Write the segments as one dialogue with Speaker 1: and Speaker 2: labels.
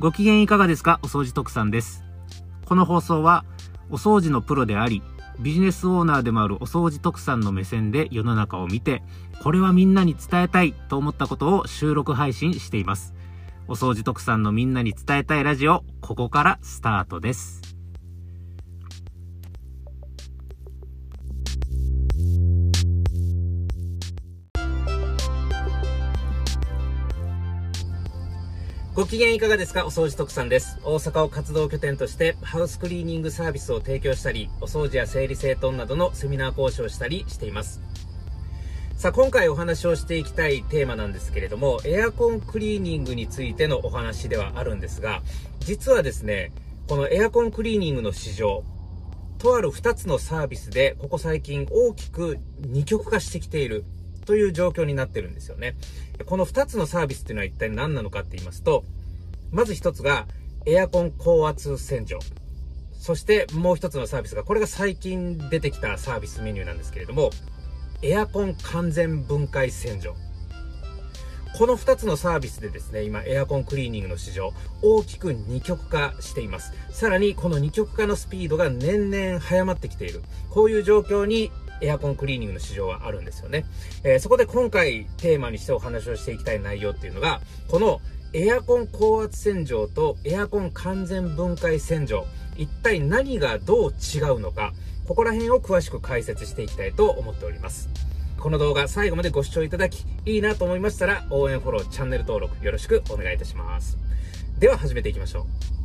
Speaker 1: ご機嫌いかがですか？お掃除特産です。この放送は、お掃除のプロであり、ビジネスオーナーでもあるお掃除特産の目線で世の中を見て、これはみんなに伝えたいと思ったことを収録配信しています。お掃除特産のみんなに伝えたいラジオ、ここからスタートです。ご機嫌いかがですか？お掃除特産です。大阪を活動拠点としてハウスクリーニングサービスを提供したり、お掃除や整理整頓などのセミナー講師をしたりしています。さあ、今回お話をしていきたいテーマなんですけれども、エアコンクリーニングについてのお話ではあるんですが、実はですね、このエアコンクリーニングの市場、とある2つのサービスで、ここ最近大きく二極化してきているという状況になってるんですよね。この2つのサービスっていうのは一体何なのかって言いますと、まず1つがエアコン高圧洗浄。そしてもう1つのサービスが、これが最近出てきたサービスメニューなんですけれども、エアコン完全分解洗浄。この2つのサービスでですね、今、エアコンクリーニングの市場、大きく二極化しています。さらに、この二極化のスピードが年々早まってきている。こういう状況にエアコンクリーニングの市場はあるんですよね。えー、そこで今回テーマにしてお話をしていきたい内容っていうのが、このエアコン高圧洗浄とエアコン完全分解洗浄、一体何がどう違うのか、ここら辺を詳しく解説していきたいと思っております。この動画最後までご視聴いただき、いいなと思いましたら、応援フォロー、チャンネル登録よろしくお願いいたします。では始めていきましょう。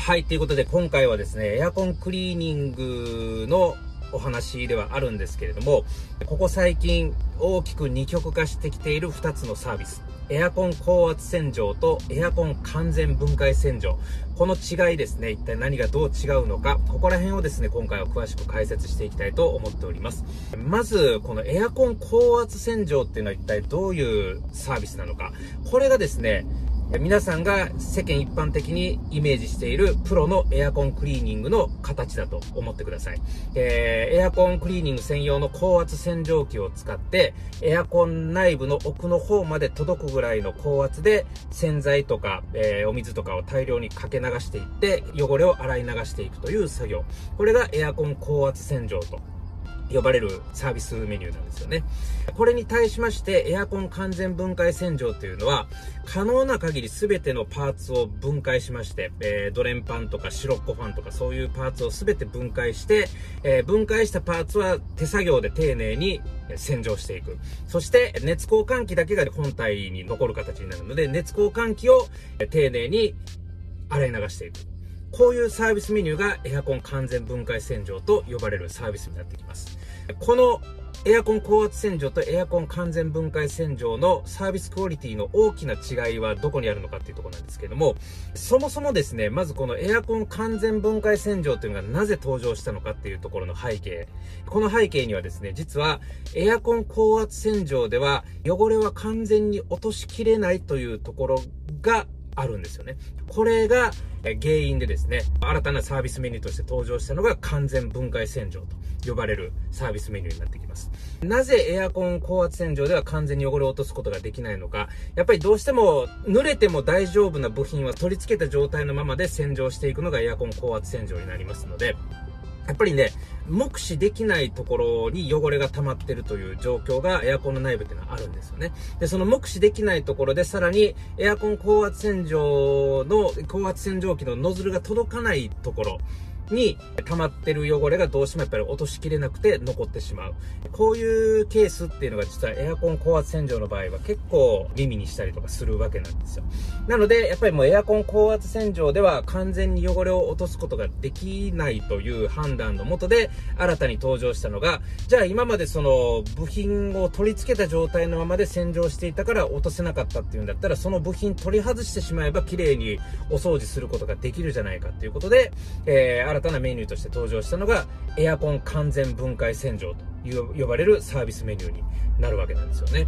Speaker 1: はい、ということで今回はですね、エアコンクリーニングのお話ではあるんですけれども、ここ最近大きく二極化してきている2つのサービス。エアコン高圧洗浄とエアコン完全分解洗浄。この違いですね、一体何がどう違うのか、ここら辺をですね、今回は詳しく解説していきたいと思っております。まず、このエアコン高圧洗浄っていうのは一体どういうサービスなのか。これがですね、皆さんが世間一般的にイメージしているプロのエアコンクリーニングの形だと思ってください。えー、エアコンクリーニング専用の高圧洗浄機を使って、エアコン内部の奥の方まで届くぐらいの高圧で洗剤とか、えー、お水とかを大量にかけ流していって、汚れを洗い流していくという作業。これがエアコン高圧洗浄と呼ばれるサービスメニューなんですよね。これに対しまして、エアコン完全分解洗浄というのは、可能な限り全てのパーツを分解しまして、えー、ドレンパンとかシロッコファンとかそういうパーツを全て分解して、えー、分解したパーツは手作業で丁寧に洗浄していく。そして、熱交換器だけが本体に残る形になるので、熱交換器を丁寧に洗い流していく。こういうサービスメニューがエアコン完全分解洗浄と呼ばれるサービスになってきます。このエアコン高圧洗浄とエアコン完全分解洗浄のサービスクオリティの大きな違いはどこにあるのかっていうところなんですけども、そもそもですね、まずこのエアコン完全分解洗浄というのがなぜ登場したのかっていうところの背景。この背景にはですね、実はエアコン高圧洗浄では汚れは完全に落としきれないというところがあるんですよね。これが原因でですね、新たなサービスメニューとして登場したのが完全分解洗浄と呼ばれるサービスメニューになってきます。なぜエアコン高圧洗浄では完全に汚れを落とすことができないのか、やっぱりどうしても濡れても大丈夫な部品は取り付けた状態のままで洗浄していくのがエアコン高圧洗浄になりますので、やっぱりね、目視できないところに汚れが溜まってるという状況がエアコンの内部っていうのはあるんですよね。で、その目視できないところでさらにエアコン高圧洗浄の、高圧洗浄機のノズルが届かないところ、に溜まってる汚れがどうしてもやっぱり落としきれなくて残ってしまう。こういうケースっていうのが実はエアコン高圧洗浄の場合は結構耳にしたりとかするわけなんですよ。なので、やっぱりもうエアコン高圧洗浄では完全に汚れを落とすことができないという判断のもとで新たに登場したのが、じゃあ今までその部品を取り付けた状態のままで洗浄していたから落とせなかったっていうんだったら、その部品取り外してしまえば綺麗にお掃除することができるじゃないかっていうことで、えー、新たなメニューとして登場したのがエアコン完全分解洗浄という呼ばれるサービスメニューになるわけなんですよね。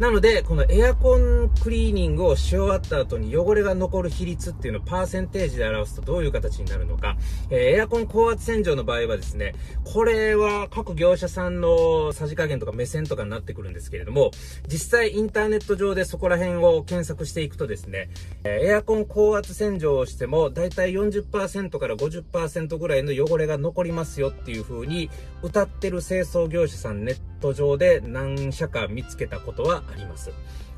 Speaker 1: なので、このエアコンクリーニングをし終わった後に汚れが残る比率っていうのをパーセンテージで表すとどういう形になるのか。え、エアコン高圧洗浄の場合はですね、これは各業者さんのさじ加減とか目線とかになってくるんですけれども、実際インターネット上でそこら辺を検索していくとですね、え、エアコン高圧洗浄をしても、だいたい40%から50%ぐらいの汚れが残りますよっていう風に歌ってる清掃業者さんネット上で何社か見つけたことはあります。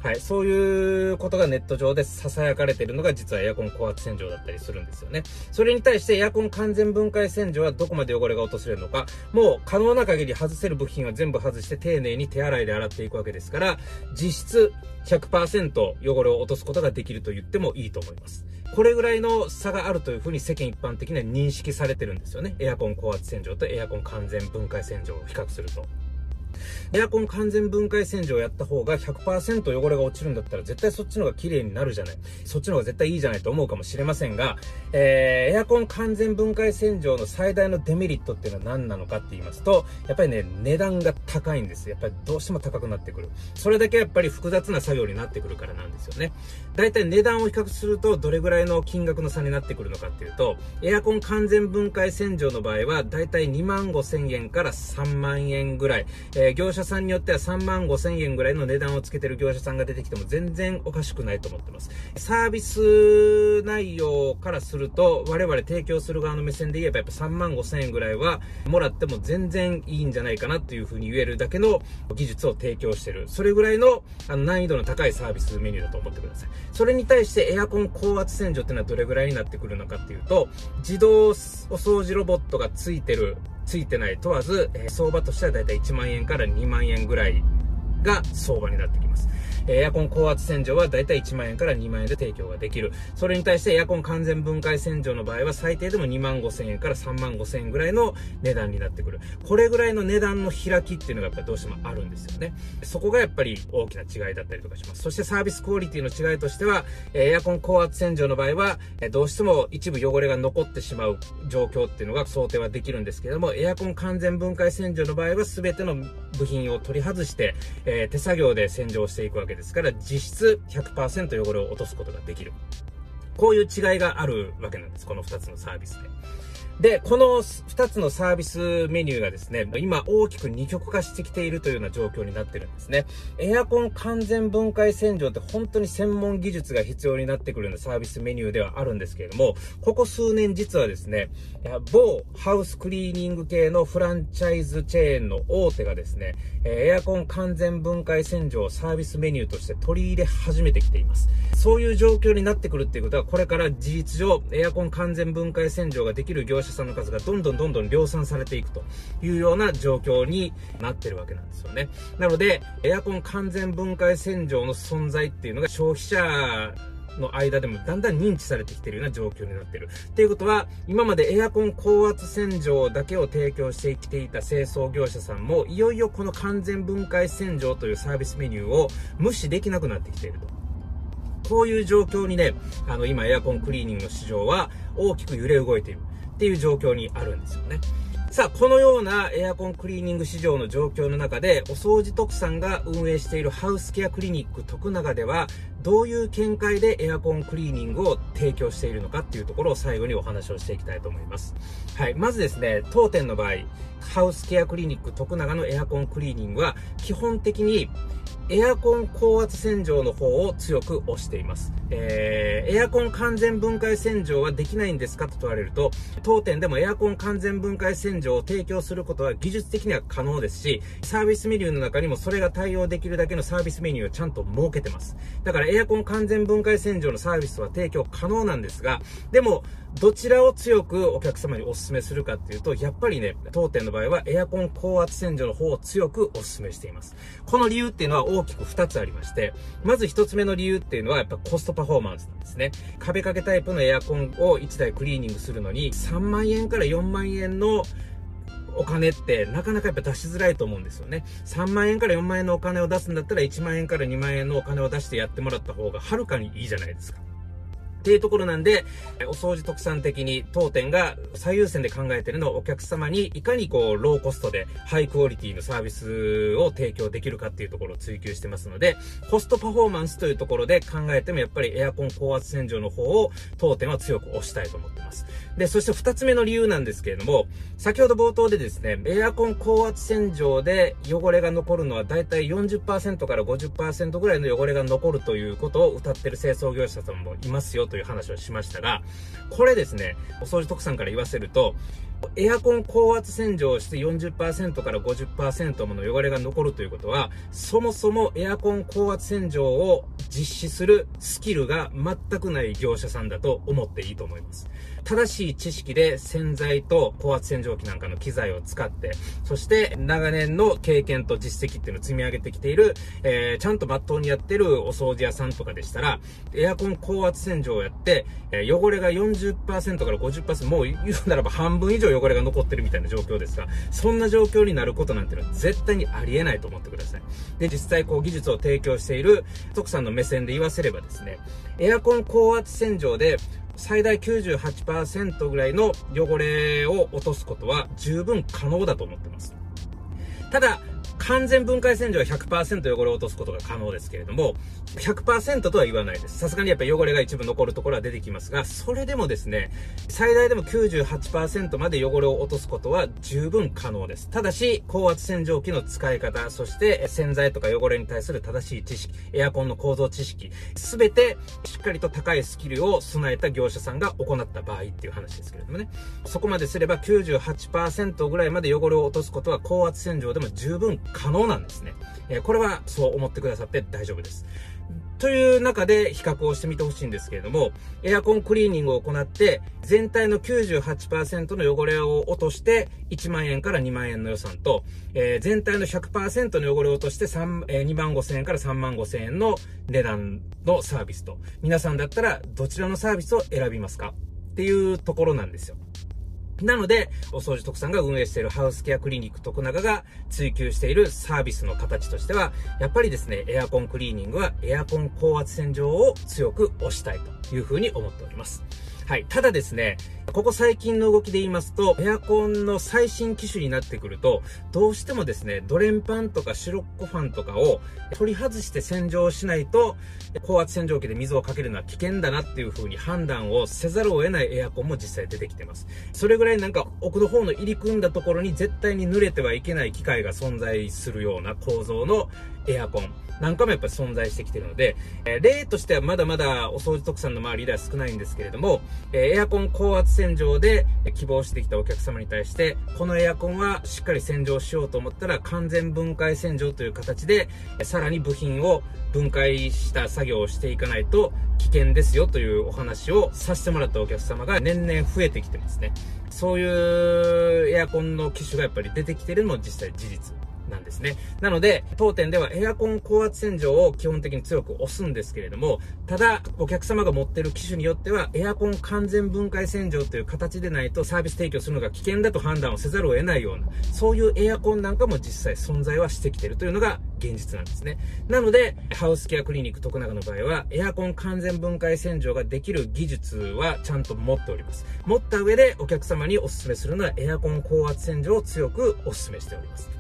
Speaker 1: はい。そういうことがネット上で囁かれてるのが実はエアコン高圧洗浄だったりするんですよね。それに対してエアコン完全分解洗浄はどこまで汚れが落とせるのか、もう可能な限り外せる部品は全部外して丁寧に手洗いで洗っていくわけですから、実質100%汚れを落とすことができると言ってもいいと思います。これぐらいの差があるというふうに世間一般的には認識されてるんですよね。エアコン高圧洗浄とエアコン完全分解洗浄を比較すると。エアコン完全分解洗浄やった方が100%汚れが落ちるんだったら絶対そっちの方が綺麗になるじゃない。そっちの方が絶対いいじゃないと思うかもしれませんが、えー、エアコン完全分解洗浄の最大のデメリットっていうのは何なのかって言いますと、やっぱりね、値段が高いんです。やっぱりどうしても高くなってくる。それだけやっぱり複雑な作業になってくるからなんですよね。だいたい値段を比較するとどれぐらいの金額の差になってくるのかっていうと、エアコン完全分解洗浄の場合はだいたい2万5千円から3万円ぐらい、えー、業者さんによっては3万5千円ぐらいの値段をつけてる業者さんが出てきても全然おかしくないと思ってます。サービス内容からすると、我々提供する側の目線で言えばやっぱ3万5千円ぐらいはもらっても全然いいんじゃないかなっていうふうに言えるだけの技術を提供してる。それぐらいのあの難易度の高いサービスメニューだと思ってください。それに対してエアコン高圧洗浄っていうのはどれぐらいになってくるのかっていうと、自動お掃除ロボットがついてるついてない問わず、え、相場としてはだいたい1万円から2万円ぐらいが相場になってきます。エアコン高圧洗浄はだいたい1万円から2万円で提供ができる。それに対してエアコン完全分解洗浄の場合は最低でも2万5千円から3万5千円ぐらいの値段になってくる。これぐらいの値段の開きっていうのがやっぱりどうしてもあるんですよね。そこがやっぱり大きな違いだったりとかします。そしてサービスクオリティの違いとしては、エアコン高圧洗浄の場合は、どうしても一部汚れが残ってしまう状況っていうのが想定はできるんですけども、エアコン完全分解洗浄の場合は全ての部品を取り外して、えー、手作業で洗浄していくわけですですから、実質100%汚れを落とすことができる。こういう違いがあるわけなんです。この2つのサービスで。で、この2つのサービスメニューがですね、今大きく二極化してきているというような状況になってるんですね。エアコン完全分解洗浄って本当に専門技術が必要になってくるようなサービスメニューではあるんですけれども、ここ数年実はですね、某ハウスクリーニング系のフランチャイズチェーンの大手がですね、エアコン完全分解洗浄をサービスメニューとして取り入れ始めてきています。そういう状況になってくるっていうことは、これから事実上、エアコン完全分解洗浄ができる業者さんの数がどんどんどんどん量産されていくというような状況になってるわけなんですよね。なので、エアコン完全分解洗浄の存在っていうのが消費者の間でもだんだん認知されてきてるような状況になってる。っていうことは、今までエアコン高圧洗浄だけを提供してきていた清掃業者さんも、いよいよこの完全分解洗浄というサービスメニューを無視できなくなってきていると。こういう状況にね、あの、今エアコンクリーニングの市場は大きく揺れ動いている。っていう状況にあるんですよね。さあ、このようなエアコンクリーニング市場の状況の中で、お掃除特産が運営しているハウスケアクリニック徳永では、どういう見解でエアコンクリーニングを提供しているのかっていうところを最後にお話をしていきたいと思います。はい。まずですね、当店の場合、ハウスケアクリニック徳永のエアコンクリーニングは、基本的にエアコン高圧洗浄の方を強く推しています。えー、エアコン完全分解洗浄はできないんですかと問われると、当店でもエアコン完全分解洗浄を提供することは技術的には可能ですし、サービスメニューの中にもそれが対応できるだけのサービスメニューをちゃんと設けてます。だからエアコン完全分解洗浄のサービスは提供可能なんですが、でも、どちらを強くお客様にお勧めするかっていうと、やっぱりね、当店の場合はエアコン高圧洗浄の方を強くお勧めしています。この理由っていうのは大きく2つありまして、まず1つ目の理由っていうのはやっぱコストパフォーマンスなんですね。壁掛けタイプのエアコンを1台クリーニングするのに3万円から4万円のお金ってなかなかやっぱ出しづらいと思うんですよね。3万円から4万円のお金を出すんだったら1万円から2万円のお金を出してやってもらった方がはるかにいいじゃないですか。っていうところなんで、お掃除特産的に当店が最優先で考えてるのはお客様にいかにこう、ローコストでハイクオリティのサービスを提供できるかっていうところを追求してますので、コストパフォーマンスというところで考えてもやっぱりエアコン高圧洗浄の方を当店は強く推したいと思ってます。で、そして二つ目の理由なんですけれども、先ほど冒頭でですね、エアコン高圧洗浄で汚れが残るのはだいたい40%から50%ぐらいの汚れが残るということを歌ってる清掃業者さんもいますよという話をしましたが、これですね、お掃除特産から言わせると、エアコン高圧洗浄をして40%から50%もの汚れが残るということは、そもそもエアコン高圧洗浄を実施するスキルが全くない業者さんだと思っていいと思います。正しい知識で洗剤と高圧洗浄機なんかの機材を使って、そして長年の経験と実績っていうのを積み上げてきている、えー、ちゃんとまっとうにやってるお掃除屋さんとかでしたら、エアコン高圧洗浄をやって、えー、汚れが40%から50%、もう言うならば半分以上汚れが残ってるみたいな状況ですが、そんな状況になることなんていうのは絶対にありえないと思ってください。で、実際こう技術を提供している徳さんの目線で言わせればですね、エアコン高圧洗浄で最大98%ぐらいの汚れを落とすことは十分可能だと思ってます。ただ、完全分解洗浄は100%汚れを落とすことが可能ですけれども、100%とは言わないです。さすがにやっぱり汚れが一部残るところは出てきますが、それでもですね、最大でも98%まで汚れを落とすことは十分可能です。ただし、高圧洗浄機の使い方、そして洗剤とか汚れに対する正しい知識、エアコンの構造知識、すべてしっかりと高いスキルを備えた業者さんが行った場合っていう話ですけれどもね。そこまですれば98%ぐらいまで汚れを落とすことは高圧洗浄でも十分可能なんですね。えこれはそう思ってくださって大丈夫です。という中で比較をしてみてほしいんですけれども、エアコンクリーニングを行って、全体の98%の汚れを落として1万円から2万円の予算と、えー、全体の100%の汚れを落として3、え、2万5千円から3万5千円の値段のサービスと、皆さんだったらどちらのサービスを選びますかっていうところなんですよ。なので、お掃除特産が運営しているハウスケアクリニック徳永が追求しているサービスの形としては、やっぱりですね、エアコンクリーニングはエアコン高圧洗浄を強く推したいというふうに思っております。はい。ただですね、ここ最近の動きで言いますと、エアコンの最新機種になってくると、どうしてもですね、ドレンパンとかシロッコファンとかを取り外して洗浄しないと、高圧洗浄機で水をかけるのは危険だなっていう風に判断をせざるを得ないエアコンも実際出てきてます。それぐらいなんか奥の方の入り組んだところに絶対に濡れてはいけない機械が存在するような構造のエアコン。なんかもやっぱり存在してきてるので、えー、例としてはまだまだお掃除特産の周りでは少ないんですけれども、えー、エアコン高圧洗浄で希望してきたお客様に対して、このエアコンはしっかり洗浄しようと思ったら完全分解洗浄という形で、さらに部品を分解した作業をしていかないと危険ですよというお話をさせてもらったお客様が年々増えてきてますね。そういうエアコンの機種がやっぱり出てきてるのも実際事実なんですね。なので、当店ではエアコン高圧洗浄を基本的に強く押すんですけれども、ただ、お客様が持ってる機種によっては、エアコン完全分解洗浄という形でないとサービス提供するのが危険だと判断をせざるを得ないような、そういうエアコンなんかも実際存在はしてきてるというのが現実なんですね。なので、ハウスケアクリニック徳永の場合は、エアコン完全分解洗浄ができる技術はちゃんと持っております。持った上でお客様にお勧めするのはエアコン高圧洗浄を強くお勧めしております。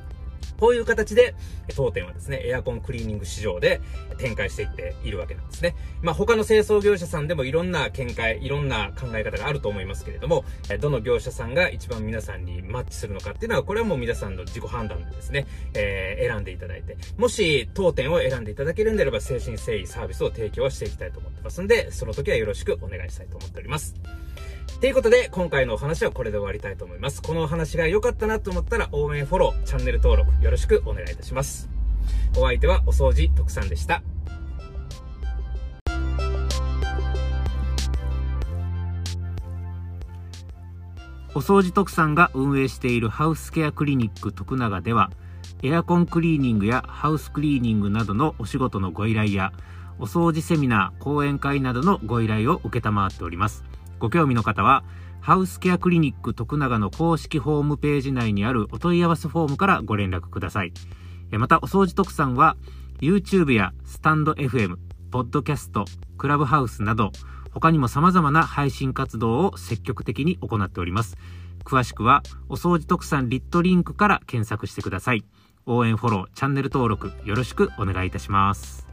Speaker 1: こういう形で、当店はですね、エアコンクリーニング市場で展開していっているわけなんですね。まあ他の清掃業者さんでもいろんな見解、いろんな考え方があると思いますけれども、どの業者さんが一番皆さんにマッチするのかっていうのは、これはもう皆さんの自己判断でですね、えー、選んでいただいて、もし当店を選んでいただけるんであれば、誠心誠意サービスを提供していきたいと思ってますんで、その時はよろしくお願いしたいと思っております。ということで、今回のお話はこれで終わりたいと思います。このお話が良かったなと思ったら、応援フォロー、チャンネル登録、よろしくお願いいたします。お相手はお掃除特産でした。お掃除特産が運営しているハウスケアクリニック徳永では、エアコンクリーニングやハウスクリーニングなどのお仕事のご依頼や、お掃除セミナー、講演会などのご依頼を受けたまわっております。ご興味の方は、ハウスケアクリニック徳永の公式ホームページ内にあるお問い合わせフォームからご連絡ください。また、お掃除特産は、YouTube やスタンド FM、ポッドキャスト、クラブハウスなど、他にも様々な配信活動を積極的に行っております。詳しくは、お掃除特産リットリンクから検索してください。応援フォロー、チャンネル登録よろしくお願いいたします。